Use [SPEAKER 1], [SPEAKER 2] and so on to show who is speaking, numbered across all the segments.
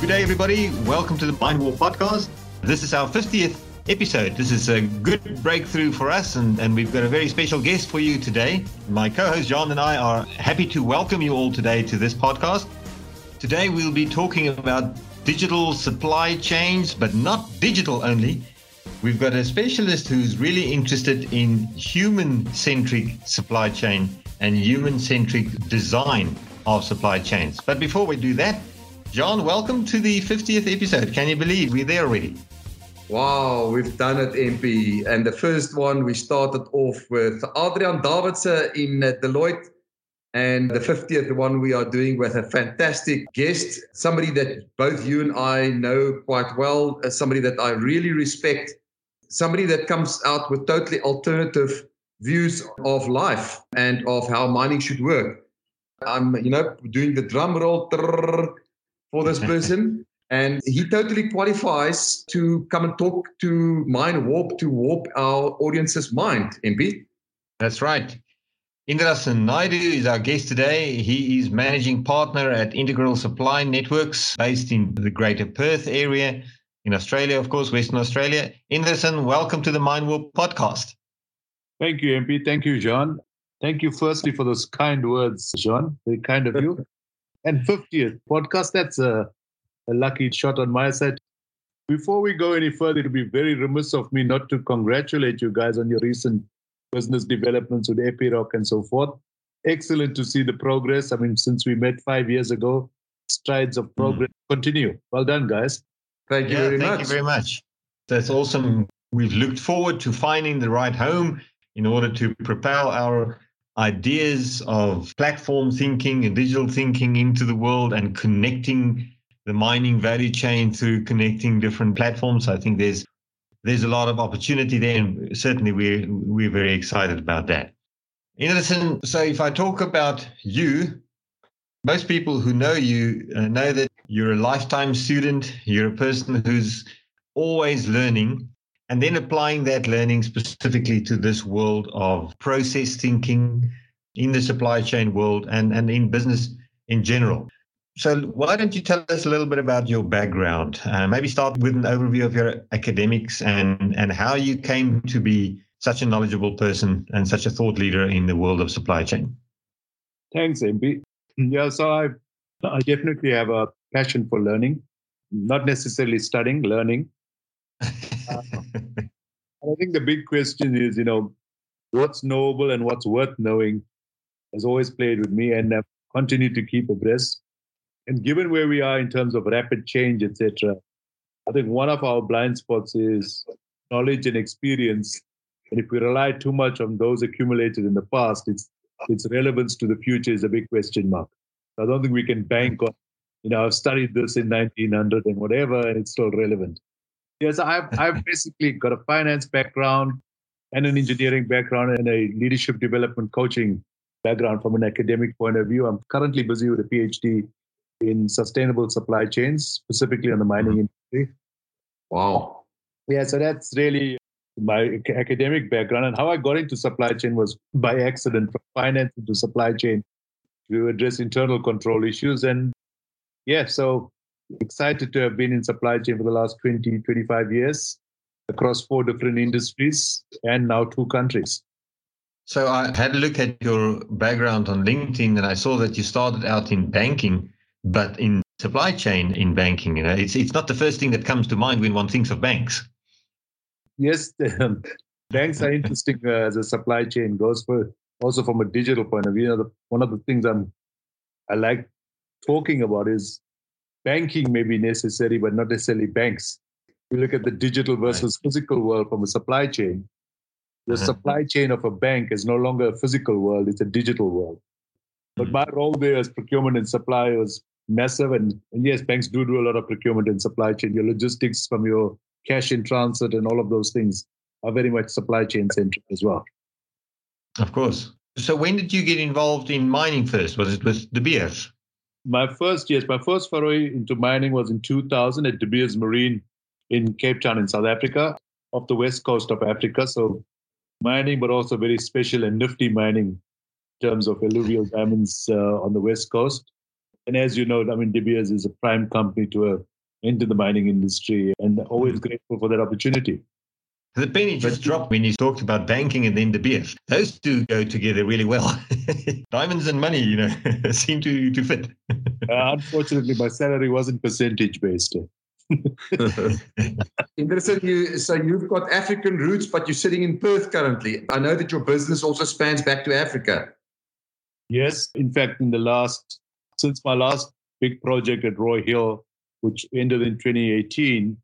[SPEAKER 1] Good day, everybody. Welcome to the Mind Warp podcast. This is our 50th episode. This is a good breakthrough for us, and, and we've got a very special guest for you today. My co host John and I are happy to welcome you all today to this podcast. Today, we'll be talking about digital supply chains, but not digital only. We've got a specialist who's really interested in human centric supply chain and human centric design of supply chains. But before we do that, John, welcome to the 50th episode. Can you believe we're there already?
[SPEAKER 2] Wow, we've done it, MP. And the first one, we started off with Adrian Davidson in Deloitte. And the 50th one we are doing with a fantastic guest, somebody that both you and I know quite well, uh, somebody that I really respect, somebody that comes out with totally alternative views of life and of how mining should work. I'm, you know, doing the drum roll for this person. and he totally qualifies to come and talk to Mind Warp to warp our audience's mind, MP.
[SPEAKER 1] That's right. Indrasan Naidu is our guest today. He is managing partner at Integral Supply Networks based in the Greater Perth area in Australia, of course, Western Australia. Indrasan, welcome to the Mind Warp podcast.
[SPEAKER 3] Thank you, MP. Thank you, John. Thank you, firstly, for those kind words, John. Very kind of you. and 50th podcast. That's a, a lucky shot on my side. Before we go any further, it would be very remiss of me not to congratulate you guys on your recent business developments with Epiroc and so forth. Excellent to see the progress. I mean, since we met five years ago, strides of hmm. progress mm. continue. Well done, guys.
[SPEAKER 2] Thank you yeah, very
[SPEAKER 1] thank
[SPEAKER 2] much.
[SPEAKER 1] Thank you very much. That's awesome. We've looked forward to finding the right home in order to propel our ideas of platform thinking and digital thinking into the world and connecting the mining value chain through connecting different platforms. I think there's there's a lot of opportunity there, and certainly we're we're very excited about that. Indrasan, so if I talk about you, most people who know you uh, know that you're a lifetime student. You're a person who's always learning, and then applying that learning specifically to this world of process thinking in the supply chain world and, and in business in general. So, why don't you tell us a little bit about your background? Uh, maybe start with an overview of your academics and, and how you came to be such a knowledgeable person and such a thought leader in the world of supply chain.
[SPEAKER 3] Thanks, MP. Yeah, so I, I definitely have a passion for learning, not necessarily studying, learning. Uh, I think the big question is, you know, what's knowable and what's worth knowing has always played with me and I've continued to keep abreast. And given where we are in terms of rapid change, etc., I think one of our blind spots is knowledge and experience. And if we rely too much on those accumulated in the past, its its relevance to the future is a big question mark. I don't think we can bank on, you know, I've studied this in 1900 and whatever, and it's still relevant. Yes, I've, I've basically got a finance background and an engineering background and a leadership development coaching background from an academic point of view. I'm currently busy with a PhD in sustainable supply chains, specifically on the mining mm-hmm. industry.
[SPEAKER 2] Wow.
[SPEAKER 3] Yeah, so that's really my academic background. And how I got into supply chain was by accident from finance into supply chain to address internal control issues. And yeah, so excited to have been in supply chain for the last 20, 25 years across four different industries and now two countries.
[SPEAKER 1] So I had a look at your background on LinkedIn and I saw that you started out in banking, but in supply chain in banking. You know, it's it's not the first thing that comes to mind when one thinks of banks.
[SPEAKER 3] Yes, um, banks are interesting uh, as a supply chain goes for also from a digital point of view. You know, the, one of the things I'm I like talking about is banking may be necessary, but not necessarily banks. We look at the digital versus right. physical world from a supply chain the uh-huh. supply chain of a bank is no longer a physical world, it's a digital world. But mm-hmm. my role there as procurement and supply was massive. And, and yes, banks do do a lot of procurement and supply chain. Your logistics from your cash in transit and all of those things are very much supply chain centric as well.
[SPEAKER 1] Of course. So when did you get involved in mining first? Was it with De Beers?
[SPEAKER 3] My first, yes, my first foray into mining was in 2000 at De Beers Marine in Cape Town in South Africa, off the west coast of Africa. So mining, but also very special and nifty mining in terms of alluvial diamonds uh, on the west coast. And as you know, I mean, De Beers is a prime company to uh, enter the mining industry and always grateful for that opportunity.
[SPEAKER 1] The penny just dropped when you talked about banking and then the beer. Those two go together really well. Diamonds and money, you know, seem to, to fit.
[SPEAKER 3] uh, unfortunately, my salary wasn't percentage based.
[SPEAKER 2] Interesting. You, so you've got African roots, but you're sitting in Perth currently. I know that your business also spans back to Africa.
[SPEAKER 3] Yes. In fact, in the last, since my last big project at Roy Hill, which ended in 2018,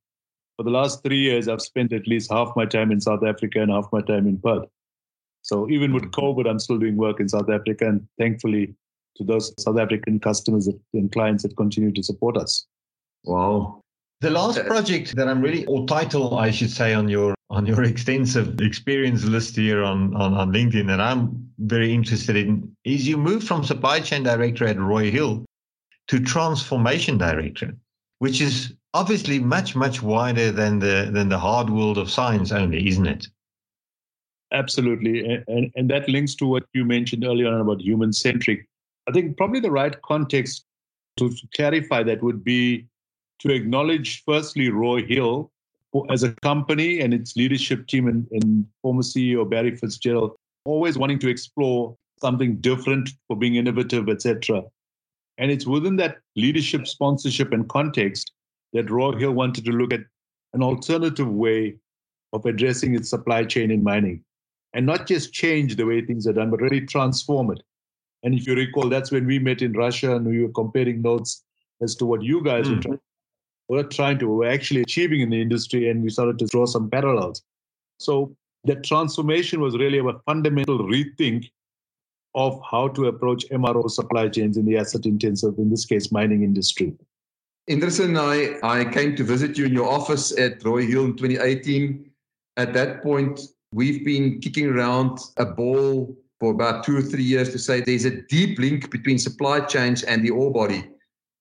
[SPEAKER 3] for the last three years, I've spent at least half my time in South Africa and half my time in Perth. So even with COVID, I'm still doing work in South Africa, and thankfully to those South African customers and clients that continue to support us.
[SPEAKER 2] Wow.
[SPEAKER 1] The last project that I'm really, or title, I should say, on your on your extensive experience list here on, on, on LinkedIn that I'm very interested in is you moved from supply chain director at Roy Hill to transformation director, which is obviously much much wider than the than the hard world of science only, isn't it?
[SPEAKER 3] Absolutely, and and that links to what you mentioned earlier on about human centric. I think probably the right context to clarify that would be to acknowledge firstly Roy Hill as a company and its leadership team and, and former CEO Barry Fitzgerald always wanting to explore something different for being innovative, etc. And it's within that leadership, sponsorship, and context that Roy Hill wanted to look at an alternative way of addressing its supply chain in mining and not just change the way things are done, but really transform it. And if you recall, that's when we met in Russia and we were comparing notes as to what you guys mm. were trying, were trying to, were actually achieving in the industry, and we started to draw some parallels. So that transformation was really a fundamental rethink of how to approach MRO supply chains in the asset intensive, in this case, mining industry.
[SPEAKER 2] Indrasan, and I, I came to visit you in your office at Roy Hill in 2018. At that point, we've been kicking around a ball for about two or three years to say there's a deep link between supply chains and the ore body.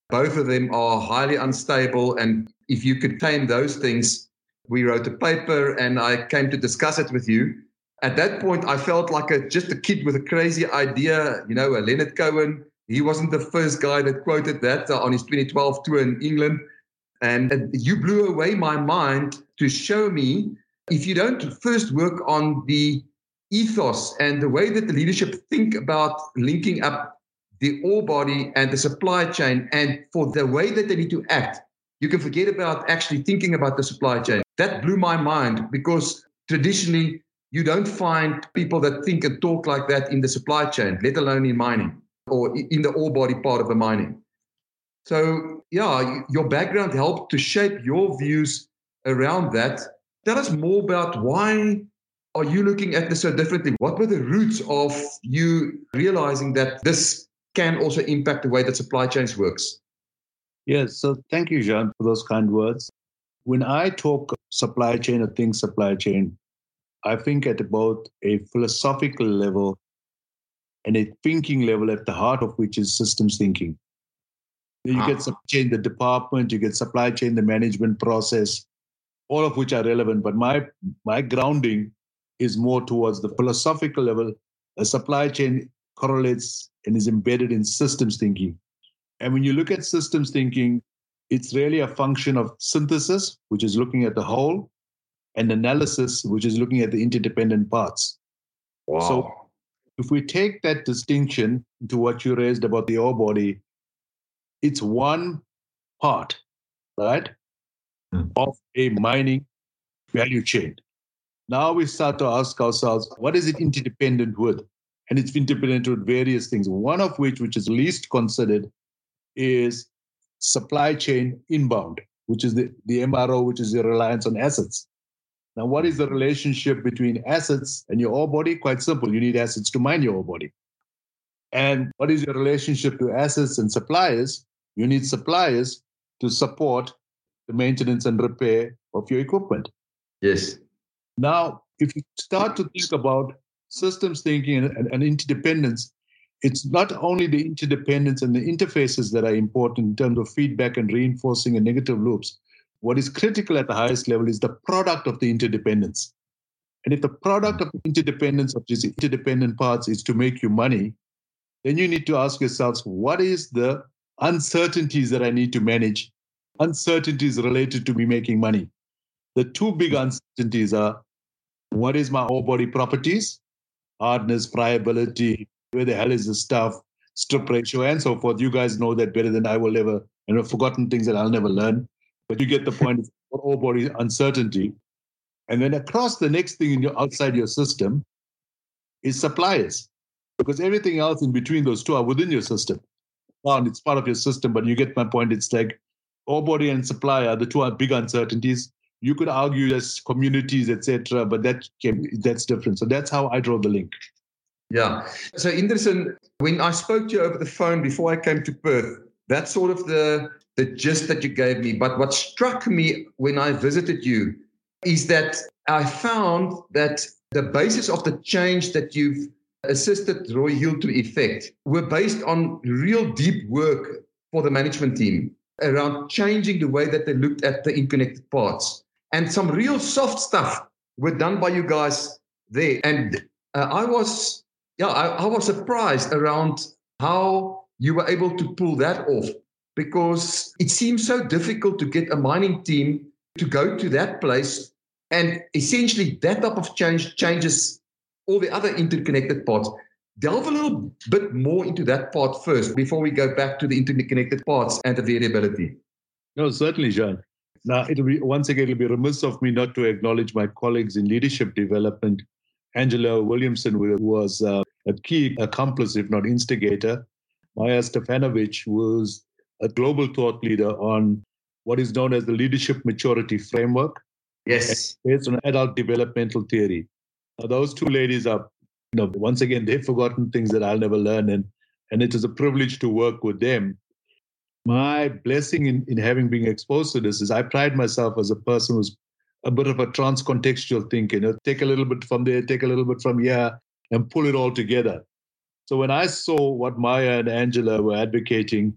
[SPEAKER 2] Both of them are highly unstable. And if you could tame those things, we wrote a paper and I came to discuss it with you. At that point, I felt like a, just a kid with a crazy idea, you know, a Leonard Cohen he wasn't the first guy that quoted that uh, on his 2012 tour in England. And you blew away my mind to show me if you don't first work on the ethos and the way that the leadership think about linking up the ore body and the supply chain and for the way that they need to act, you can forget about actually thinking about the supply chain. That blew my mind because traditionally you don't find people that think and talk like that in the supply chain, let alone in mining or in the ore body part of the mining. So, yeah, your background helped to shape your views around that. Tell us more about why are you looking at this so differently? What were the roots of you realizing that this can also impact the way that supply chains works?
[SPEAKER 3] Yes, so thank you, Jean, for those kind words. When I talk supply chain or think supply chain, I think at both a philosophical level and a thinking level at the heart of which is systems thinking. You get ah. supply chain, the department, you get supply chain, the management process, all of which are relevant. But my my grounding is more towards the philosophical level. A supply chain correlates and is embedded in systems thinking. And when you look at systems thinking, it's really a function of synthesis, which is looking at the whole, and analysis, which is looking at the interdependent parts.
[SPEAKER 2] Wow.
[SPEAKER 3] So if we take that distinction to what you raised about the ore body, it's one part, right, mm. of a mining value chain. Now we start to ask ourselves, what is it interdependent with? And it's interdependent with various things, one of which, which is least considered, is supply chain inbound, which is the, the MRO, which is the reliance on assets. Now, what is the relationship between assets and your ore body? Quite simple. You need assets to mine your ore body. And what is your relationship to assets and suppliers? You need suppliers to support the maintenance and repair of your equipment.
[SPEAKER 2] Yes.
[SPEAKER 3] Now, if you start to think about systems thinking and, and, interdependence, it's not only the interdependence and the interfaces that are important in terms of feedback and reinforcing and negative loops, what is critical at the highest level is the product of the interdependence. And if the product of interdependence of these interdependent parts is to make you money, then you need to ask yourselves what is the uncertainties that I need to manage, uncertainties related to me making money. The two big uncertainties are what is my ore body properties, hardness, friability, where the hell is the stuff, strip ratio, and so forth. You guys know that better than I will ever, and I've forgotten things that I'll never learn. But you get the point for ore body uncertainty. And then across the next thing in your outside your system is suppliers. Because everything else in between those two are within your system. Well, it's part of your system, but you get my point. It's like ore body and supply are the two are big uncertainties. You could argue as communities, etc., but that that's different. So that's how I draw the link.
[SPEAKER 2] Yeah. So Indrasan, when I spoke to you over the phone before I came to Perth, that's sort of the the gist that you gave me. But what struck me when I visited you is that I found that the basis of the change that you've assisted Roy Hill to effect were based on real deep work for the management team around changing the way that they looked at the interconnected parts. And some real soft stuff were done by you guys there. And uh, I was, yeah, I, I was surprised around how you were able to pull that off because it seems so difficult to get a mining team to go to that place. And essentially, that type of change changes all the other interconnected parts. Delve a little bit more into that part first before we go back to the interconnected parts and the variability.
[SPEAKER 3] No, certainly, John. Now, it'll be once again, it'll be remiss of me not to acknowledge my colleagues in leadership development. Angela Williamson was uh, a key accomplice, if not instigator. Maya Stefanovic was a global thought leader on what is known as the leadership maturity framework.
[SPEAKER 2] Yes.
[SPEAKER 3] Based on adult developmental theory. Now, those two ladies are, you know, once again, they've forgotten things that I'll never learn. And, and it is a privilege to work with them. My blessing in, in having been exposed to this is I pride myself as a person who's a bit of a trans-contextual thinker. You know, take a little bit from there, take a little bit from here, and pull it all together. So when I saw what Maya and Angela were advocating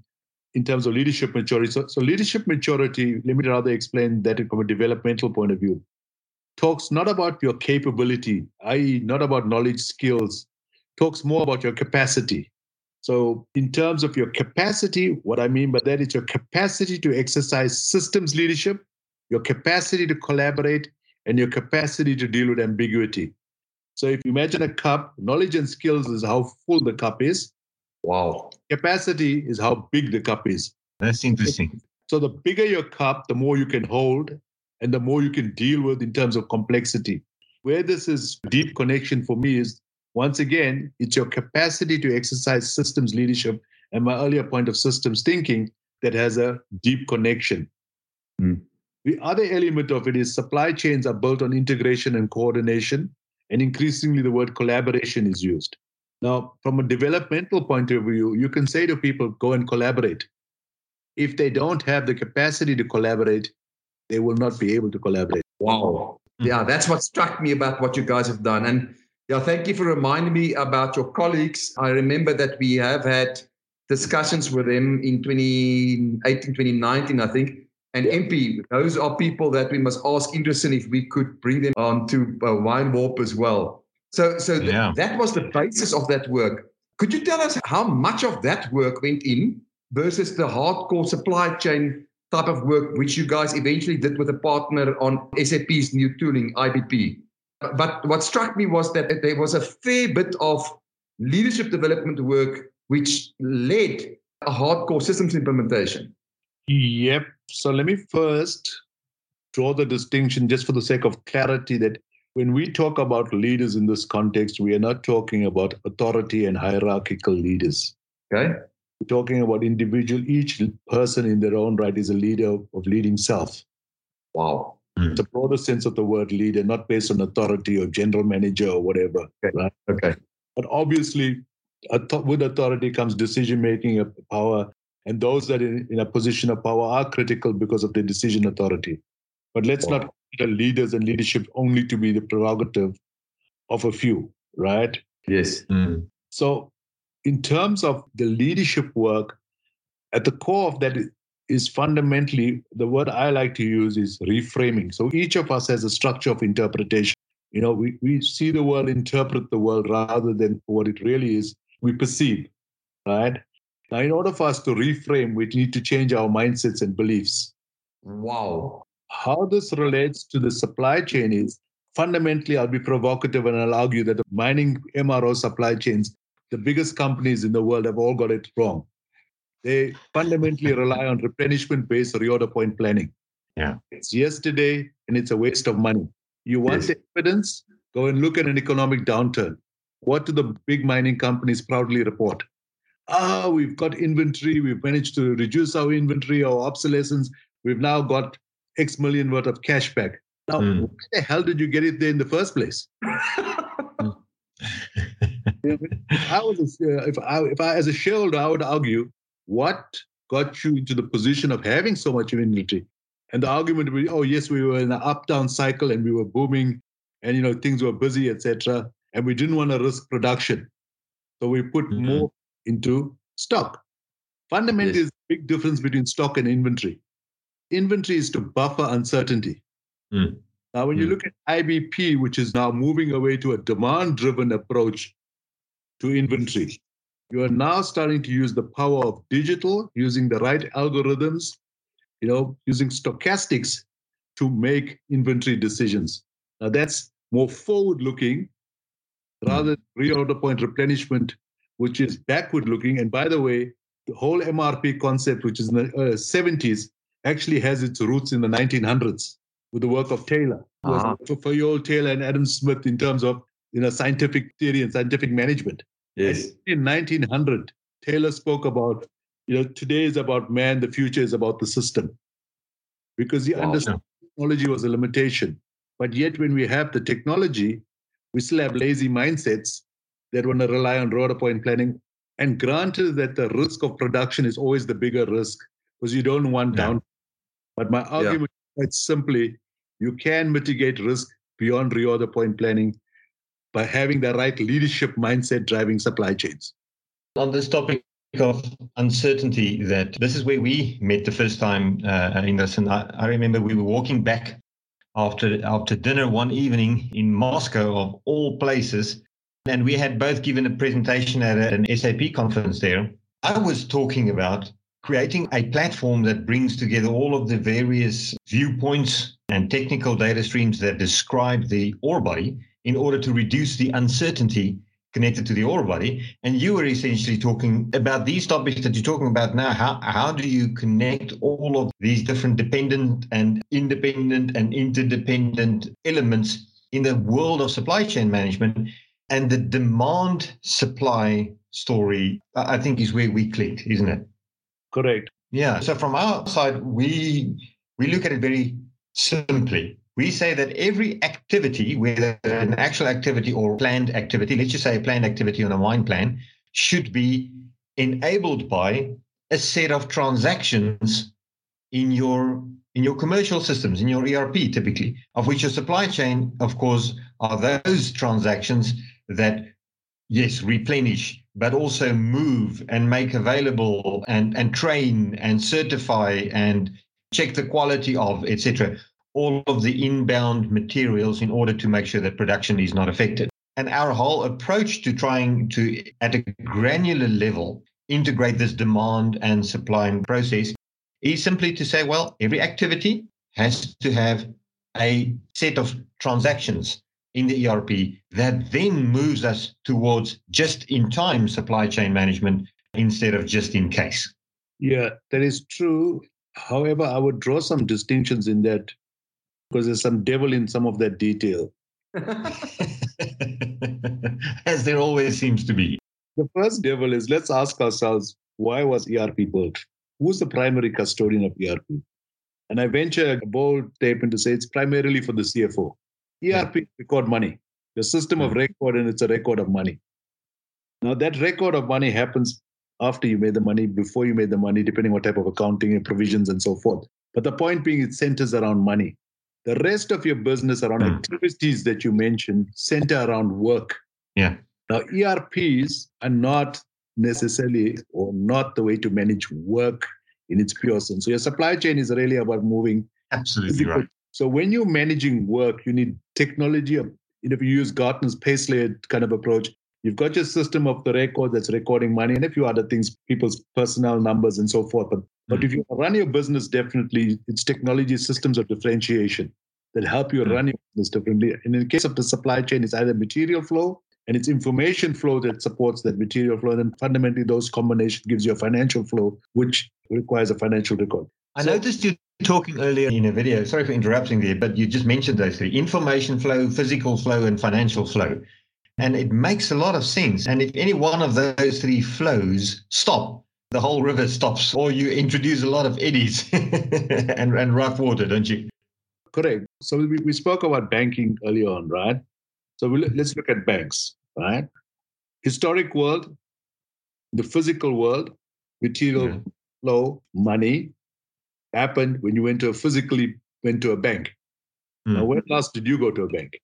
[SPEAKER 3] in terms of leadership maturity, so, so leadership maturity, let me rather explain that from a developmental point of view talks not about your capability, i.e., not about knowledge, skills, talks more about your capacity. So, in terms of your capacity, what I mean by that is your capacity to exercise systems leadership, your capacity to collaborate, and your capacity to deal with ambiguity. So, if you imagine a cup, knowledge and skills is how full the cup is.
[SPEAKER 2] Wow.
[SPEAKER 3] Capacity is how big the cup is.
[SPEAKER 1] That's interesting.
[SPEAKER 3] So, the bigger your cup, the more you can hold, and the more you can deal with in terms of complexity. Where this is deep connection for me is once again, it's your capacity to exercise systems leadership and my earlier point of systems thinking that has a deep connection. Mm. The other element of it is supply chains are built on integration and coordination, and increasingly the word collaboration is used. Now, from a developmental point of view, you can say to people, go and collaborate. If they don't have the capacity to collaborate, they will not be able to collaborate.
[SPEAKER 2] Wow. Yeah, that's what struck me about what you guys have done. And yeah, thank you for reminding me about your colleagues. I remember that we have had discussions with them in 2018, 2019, I think. And MP, those are people that we must ask Indrasan if we could bring them on to uh, Mind Warp as well. So, so th- yeah. that was the basis of that work. Could you tell us how much of that work went in versus the hardcore supply chain type of work, which you guys eventually did with a partner on SAP's new tooling, IBP. But what struck me was that there was a fair bit of leadership development work which led a hardcore systems implementation.
[SPEAKER 3] Yep. So let me first draw the distinction just for the sake of clarity that when we talk about leaders in this context, we are not talking about authority and hierarchical leaders.
[SPEAKER 2] Okay.
[SPEAKER 3] We're talking about individual, each person in their own right is a leader of leading self.
[SPEAKER 2] Wow.
[SPEAKER 3] Mm. It's a broader sense of the word leader, not based on authority or general manager or whatever.
[SPEAKER 2] Okay. Right? okay.
[SPEAKER 3] But obviously, with authority comes decision making power, and those that are in, in a position of power are critical because of their decision authority. But let's wow. not consider leaders and leadership only to be the prerogative of a few, right?
[SPEAKER 2] Yes.
[SPEAKER 3] Mm. So in terms of the leadership work, at the core of that is fundamentally the word I like to use is reframing. So each of us has a structure of interpretation. You know, we, we see the world, interpret the world rather than what it really is, we perceive, right? Now, in order for us to reframe, we need to change our mindsets and beliefs.
[SPEAKER 2] Wow.
[SPEAKER 3] How this relates to the supply chain is fundamentally, I'll be provocative and I'll argue that the mining MRO supply chains, the biggest companies in the world, have all got it wrong. They fundamentally rely on replenishment based reorder point planning.
[SPEAKER 1] Yeah.
[SPEAKER 3] It's yesterday and it's a waste of money. You want
[SPEAKER 1] Yes.
[SPEAKER 3] the evidence? Go and look at an economic downturn. What do the big mining companies proudly report? Ah, we've got inventory. We've managed to reduce our inventory, our obsolescence. We've now got X million worth of cash back. Now,
[SPEAKER 1] Mm.
[SPEAKER 3] why the hell did you get it there in the first place? I was, a, uh, if I, if I, as a shareholder, I would argue, what got you into the position of having so much inventory? And the argument would be, oh yes, we were in an up-down cycle and we were booming, and you know things were busy, etc. And we didn't want to risk production, so we put
[SPEAKER 1] Mhm.
[SPEAKER 3] more into stock. Fundamentally,
[SPEAKER 1] Yes.
[SPEAKER 3] there's a big difference between stock and inventory. Inventory is to buffer uncertainty.
[SPEAKER 1] Mm.
[SPEAKER 3] Now, when you
[SPEAKER 1] Mm.
[SPEAKER 3] look at IBP, which is now moving away to a demand-driven approach to inventory, you are now starting to use the power of digital, using the right algorithms, you know, using stochastics to make inventory decisions. Now that's more forward-looking rather than reorder point replenishment, which is backward-looking. And by the way, the whole MRP concept, which is in the uh, 70s, actually has its roots in the 1900s with the work of Taylor,
[SPEAKER 1] Ah.
[SPEAKER 3] for, Taylor and Adam Smith in terms of you know scientific theory and scientific management.
[SPEAKER 1] Yes.
[SPEAKER 3] In 1900, Taylor spoke about, you know, today is about man, the future is about the system. Because he
[SPEAKER 2] Wow.
[SPEAKER 3] understood technology was a limitation. But yet, when we have the technology, we still have lazy mindsets that want to rely on reorder point planning. And granted that the risk of production is always the bigger risk because you don't want
[SPEAKER 1] Yeah.
[SPEAKER 3] down. But my argument is quite simply you can mitigate risk beyond reorder point planning by having the right leadership mindset driving supply chains.
[SPEAKER 1] On this topic of uncertainty, that this is where we met the first time uh, in this, and I, I remember we were walking back after after dinner one evening in Moscow, of all places, and we had both given a presentation at an SAP conference there. I was talking about creating a platform that brings together all of the various viewpoints and technical data streams that describe the ore body in order to reduce the uncertainty connected to the ore body. And you were essentially talking about these topics that you're talking about now. How, how do you connect all of these different dependent and independent and interdependent elements in the world of supply chain management? And the demand supply story, I I think, is where we clicked, isn't it?
[SPEAKER 3] Correct.
[SPEAKER 1] Yeah. So from our side, we we look at it very simply. We say that every activity, whether an actual activity or planned activity, let's just say a planned activity on a mine plan, should be enabled by a set of transactions in your in your commercial systems, in your ERP typically, of which your supply chain, of course, are those transactions that yes, replenish, but also move and make available and, and train and certify and check the quality of, etc. All of the inbound materials in order to make sure that production is not affected. And our whole approach to trying to, at a granular level, integrate this demand and supply and process is simply to say, well, every activity has to have a set of transactions in the ERP that then moves us towards just in time supply chain management instead of just in case.
[SPEAKER 3] Yeah, that is true. However, I would draw some distinctions in that because there's some devil in some of that detail.
[SPEAKER 1] As there always seems to be.
[SPEAKER 3] The first devil is let's ask ourselves why was ERP built? Who's the primary custodian of ERP? And I venture a bold statement to say it's primarily for the CFO. ERP record money, the system of record, and it's a record of money. Now, that record of money happens after you made the money, before you made the money, depending what type of accounting and provisions and so forth. But the point being, it centers around money. The rest of your business around
[SPEAKER 1] Mm.
[SPEAKER 3] activities that you mentioned center around work.
[SPEAKER 1] Yeah.
[SPEAKER 3] Now, ERPs are not necessarily or not the way to manage work in its pure sense. So your supply chain is really about moving
[SPEAKER 1] Absolutely right.
[SPEAKER 3] So when you're managing work, you need technology. You know, if you use Gartner's pace layer kind of approach, You've got your system of the record that's recording money and a few other things, people's personal numbers and so forth. But but if you mm-hmm. run your business, definitely it's technology systems of differentiation that help you run your mm-hmm. business differently. And in the case of the supply chain, it's either material flow and it's information flow that supports that material flow. And then fundamentally, those combination gives you a financial flow, which requires a financial record.
[SPEAKER 1] I so, noticed you talking earlier in a video. Sorry for interrupting there, but you just mentioned those three information flow, physical flow, and financial flow. And it makes a lot of sense. And if any one of those three flows stop, the whole river stops, or you introduce a lot of eddies and, and rough water, don't you?
[SPEAKER 3] Correct. So we, we spoke about banking earlier on, right? So we, let's look at banks, right? Historic world, the physical world, material yeah. flow, money happened when you went to a physically went to a bank. Mm. Now, when last did you go to a bank?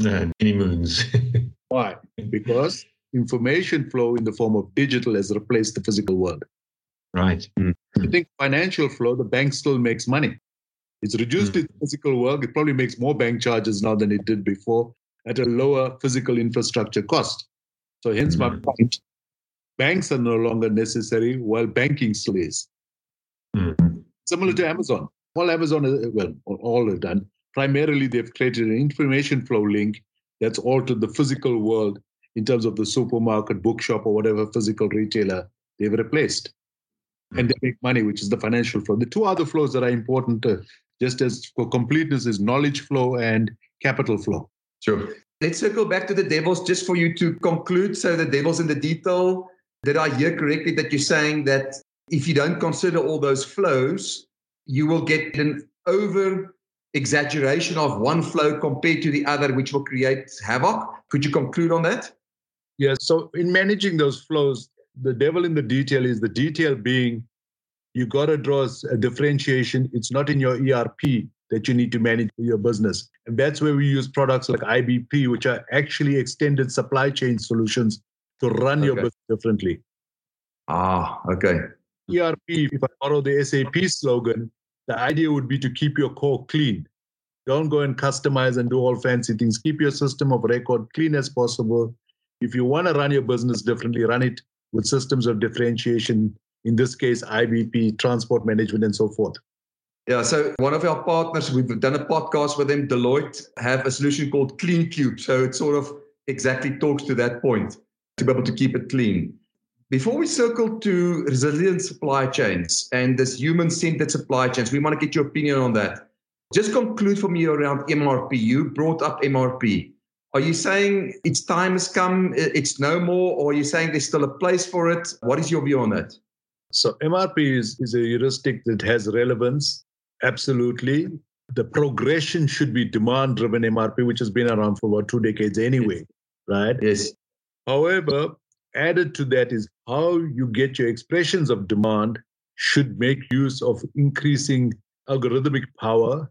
[SPEAKER 1] Uh, many moons.
[SPEAKER 3] Why? Because information flow in the form of digital has replaced the physical world.
[SPEAKER 1] Right.
[SPEAKER 3] Mm. I think financial flow, the bank still makes money. It's reduced mm. its physical work. It probably makes more bank charges now than it did before at a lower physical infrastructure cost. So, hence my point banks are no longer necessary while banking still is. Mm. Similar to Amazon. All Amazon, uh, well, all have done. Primarily, they've created an information flow link that's altered the physical world in terms of the supermarket, bookshop, or whatever physical retailer they've replaced. And they make money, which is the financial flow. The two other flows that are important, uh, just as for completeness, is knowledge flow and capital flow.
[SPEAKER 2] Sure. Let's circle back to the devils just for you to conclude. So, the devils in the detail. Did I hear correctly that you're saying that if you don't consider all those flows, you will get an over exaggeration of one flow compared to the other, which will create havoc? Could you conclude on that?
[SPEAKER 3] Yes. So in managing those flows, the devil in the detail is the detail being you got to draw a differentiation. It's not in your ERP that you need to manage your business. And that's where we use products like IBP, which are actually extended supply chain solutions to run okay. your business differently.
[SPEAKER 2] Ah, okay.
[SPEAKER 3] ERP, if I borrow the SAP slogan, the idea would be to keep your core clean. Don't go and customize and do all fancy things. Keep your system of record clean as possible if you want to run your business differently, run it with systems of differentiation, in this case, IBP, transport management, and so forth.
[SPEAKER 2] Yeah, so one of our partners, we've done a podcast with them, Deloitte, have a solution called Clean Cube. So it sort of exactly talks to that point to be able to keep it clean. Before we circle to resilient supply chains and this human centered supply chains, we want to get your opinion on that. Just conclude for me around MRP. You brought up MRP. Are you saying its time has come, it's no more, or are you saying there's still a place for it? What is your view on that?
[SPEAKER 3] So, MRP is, is a heuristic that has relevance. Absolutely. The progression should be demand driven MRP, which has been around for about two decades anyway, yes. right?
[SPEAKER 2] Yes.
[SPEAKER 3] However, added to that is how you get your expressions of demand should make use of increasing algorithmic power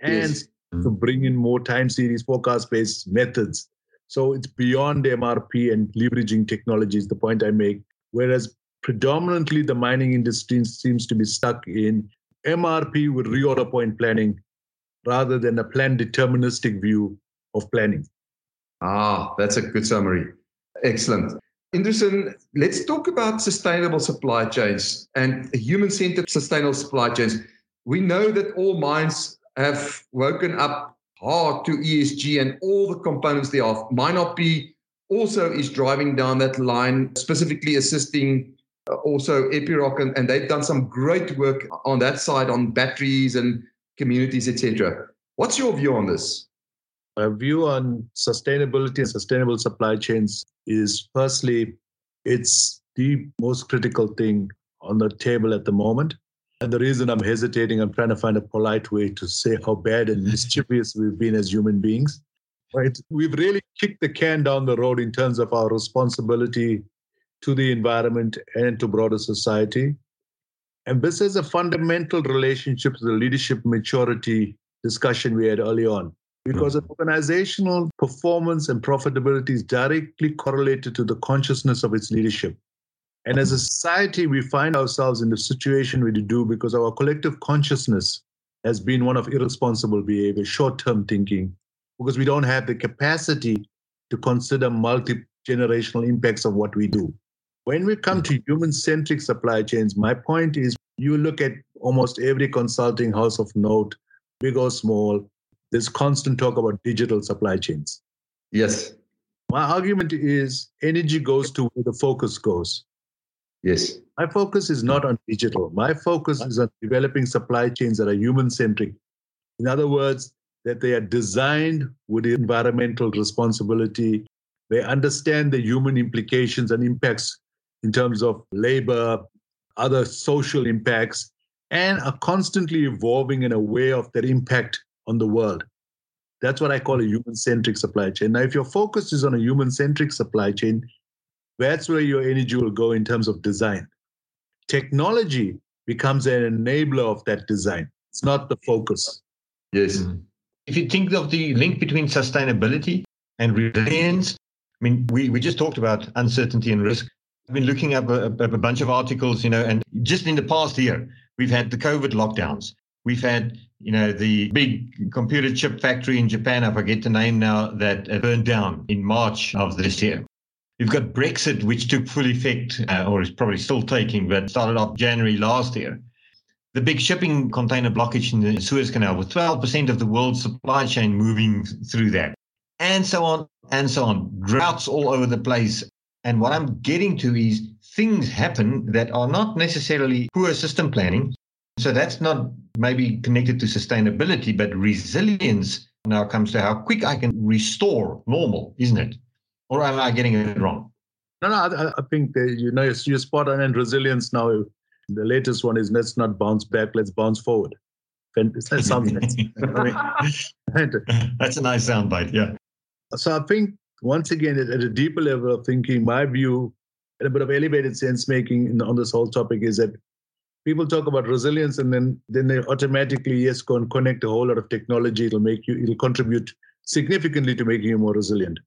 [SPEAKER 3] and yes to bring in more time series forecast based methods. So it's beyond MRP and leveraging technology is the point I make. Whereas predominantly the mining industry seems to be stuck in MRP with reorder point planning rather than a plan deterministic view of planning.
[SPEAKER 2] Ah, that's a good summary. Excellent. Indrasan, let's talk about sustainable supply chains and human centered sustainable supply chains. We know that all mines have woken up hard to ESG and all the components thereof. MineRP also is driving down that line, specifically assisting uh, also Epiroc, and, and they've done some great work on that side on batteries and communities, etc. What's your view on this?
[SPEAKER 3] My view on sustainability and sustainable supply chains is firstly, it's the most critical thing on the table at the moment. And the reason I'm hesitating, I'm trying to find a polite way to say how bad and mischievous we've been as human beings. Right? We've really kicked the can down the road in terms of our responsibility to the environment and to broader society. And this is a fundamental relationship to the leadership maturity discussion we had early on. Because an organizational performance and profitability is directly correlated to the consciousness of its leadership. And as a society, we find ourselves in the situation we do because our collective consciousness has been one of irresponsible behavior, short term thinking, because we don't have the capacity to consider multi generational impacts of what we do. When we come to human centric supply chains, my point is you look at almost every consulting house of note, big or small, there's constant talk about digital supply chains.
[SPEAKER 2] Yes.
[SPEAKER 3] My argument is energy goes to where the focus goes.
[SPEAKER 2] Yes.
[SPEAKER 3] My focus is not on digital. My focus is on developing supply chains that are human centric. In other words, that they are designed with environmental responsibility. They understand the human implications and impacts in terms of labor, other social impacts, and are constantly evolving and aware of their impact on the world. That's what I call a human centric supply chain. Now, if your focus is on a human centric supply chain, that's where your energy will go in terms of design. Technology becomes an enabler of that design, it's not the focus.
[SPEAKER 2] Yes.
[SPEAKER 1] If you think of the link between sustainability and resilience, I mean, we, we just talked about uncertainty and risk. I've been looking up a, a bunch of articles, you know, and just in the past year, we've had the COVID lockdowns. We've had, you know, the big computer chip factory in Japan, I forget the name now, that burned down in March of this year. You've got Brexit, which took full effect, uh, or is probably still taking, but started off January last year. The big shipping container blockage in the Suez Canal, with 12% of the world's supply chain moving through that, and so on and so on. Droughts all over the place. And what I'm getting to is things happen that are not necessarily poor system planning. So that's not maybe connected to sustainability, but resilience now comes to how quick I can restore normal, isn't it? Or am I getting it wrong?
[SPEAKER 3] No, no, I, I think that, you know you're spot on. And resilience now, the latest one is let's not bounce back, let's bounce forward. That sounds
[SPEAKER 1] That's a nice soundbite, yeah.
[SPEAKER 3] So I think once again, at, a deeper level of thinking, my view, and a bit of elevated sense making on this whole topic is that people talk about resilience and then then they automatically yes go and connect a whole lot of technology. It'll make you, it'll contribute significantly to making you more resilient.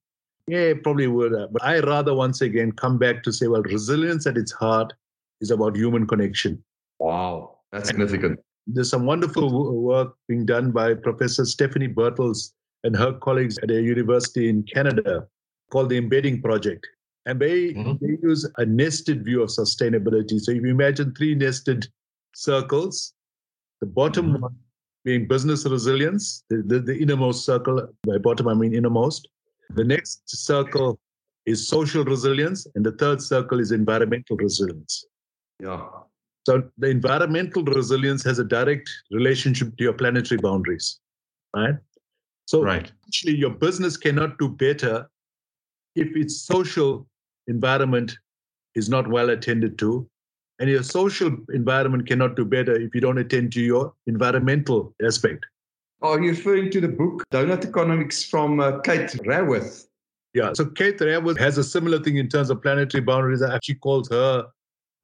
[SPEAKER 3] Yeah, probably would. Uh, but I rather once again come back to say, well, resilience at its heart is about human connection.
[SPEAKER 2] Wow, that's significant.
[SPEAKER 3] There's some wonderful work being done by Professor Stephanie Bertels and her colleagues at a university in Canada called the Embedding Project. And they, mm-hmm. they use a nested view of sustainability. So if you imagine three nested circles, the bottom mm-hmm. one being business resilience, the, the, the innermost circle, by bottom I mean innermost, the next circle is social resilience, and the third circle is environmental resilience.
[SPEAKER 2] Yeah.
[SPEAKER 3] So the environmental resilience has a direct relationship to your planetary boundaries, right? So
[SPEAKER 1] right.
[SPEAKER 3] actually, your business cannot do better if its social environment is not well attended to, and your social environment cannot do better if you don't attend to your environmental aspect.
[SPEAKER 2] Are you referring to the book Doughnut Economics from uh, Kate Raworth?
[SPEAKER 3] Yeah, so Kate Raworth has a similar thing in terms of planetary boundaries. I actually calls her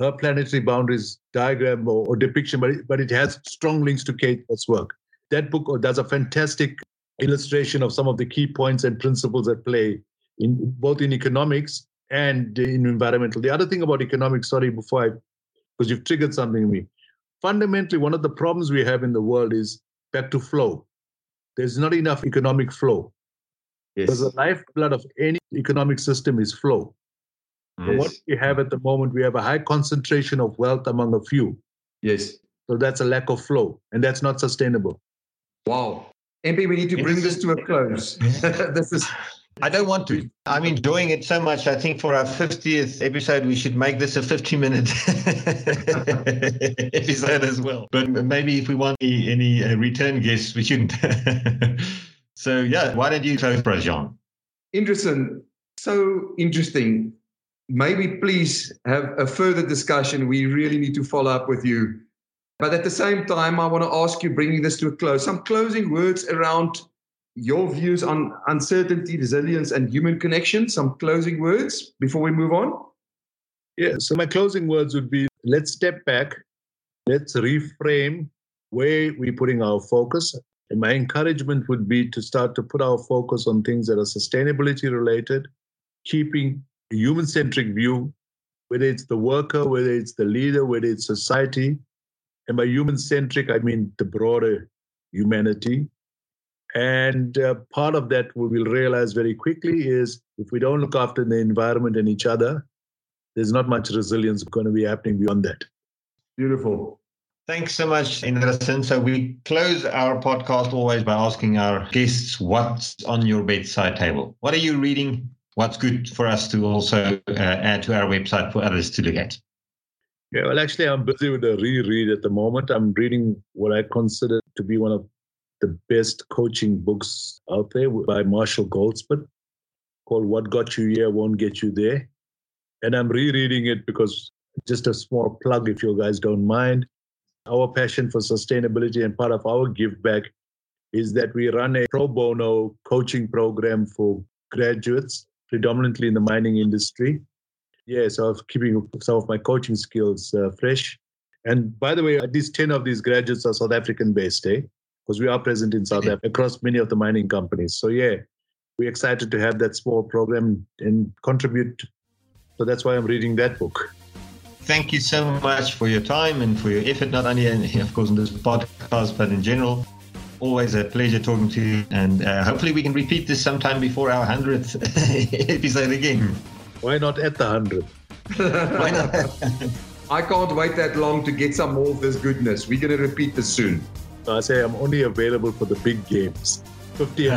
[SPEAKER 3] her planetary boundaries diagram or, or depiction, but it, but it has strong links to Kate's work. That book uh, does a fantastic illustration of some of the key points and principles at play in both in economics and in environmental. The other thing about economics, sorry, before I, because you've triggered something in me. Fundamentally, one of the problems we have in the world is back to flow. There's not enough economic flow. Yes. Because the lifeblood of any economic system is flow. Yes. what we have at the moment, we have a high concentration of wealth among a few.
[SPEAKER 2] Yes.
[SPEAKER 3] So that's a lack of flow, and that's not sustainable.
[SPEAKER 2] Wow. MP, we need to bring this to a close. this is
[SPEAKER 1] I don't want to. I'm enjoying it so much. I think for our 50th episode, we should make this a 50 minute episode as well. But maybe if we want any, any uh, return guests, we shouldn't. so, yeah, why don't you close Jean?
[SPEAKER 2] Interesting. So interesting. Maybe please have a further discussion. We really need to follow up with you. But at the same time, I want to ask you, bringing this to a close, some closing words around your views on uncertainty, resilience, and human connection. Some closing words before we move on?
[SPEAKER 3] Yeah, so my closing words would be let's step back, let's reframe where we're putting our focus. And my encouragement would be to start to put our focus on things that are sustainability related, keeping a human centric view, whether it's the worker, whether it's the leader, whether it's society. And by human centric, I mean the broader humanity And uh, part of that we will realize very quickly is if we don't look after the environment and each other, there's not much resilience going to be happening beyond that.
[SPEAKER 2] Beautiful.
[SPEAKER 1] Thanks so much, Indrasan. So we close our podcast always by asking our guests, what's on your bedside table? What are you reading? What's good for us to also uh, add to our website for others to look at?
[SPEAKER 3] Yeah, well, actually, I'm busy with a reread at the moment. I'm reading what I consider to be one of the best coaching books out there by Marshall Goldsmith called What Got You Here Won't Get You There. And I'm rereading it because just a small plug, if you guys don't mind our passion for sustainability and part of our give back is that we run a pro bono coaching program for graduates, predominantly in the mining industry. Yeah, so I'm keeping some of my coaching skills uh, fresh. And by the way, at least 10 of these graduates are South African based, eh? Because we are present in South Africa across many of the mining companies. So, yeah, we're excited to have that small program and contribute. So that's why I'm reading that book
[SPEAKER 1] thank you so much for your time and for your effort, not only, in, of course, in this podcast, but in general. Always a pleasure talking to you, and uh, hopefully we can repeat this sometime before our hundredth episode again.
[SPEAKER 3] Why not at the hundredth?
[SPEAKER 2] Why not? I can't wait that long to get some more of this goodness. We're going to repeat this soon.
[SPEAKER 3] I say I'm only available for the big games. 50 I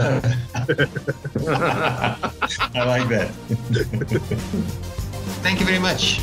[SPEAKER 1] like that. Thank you very much.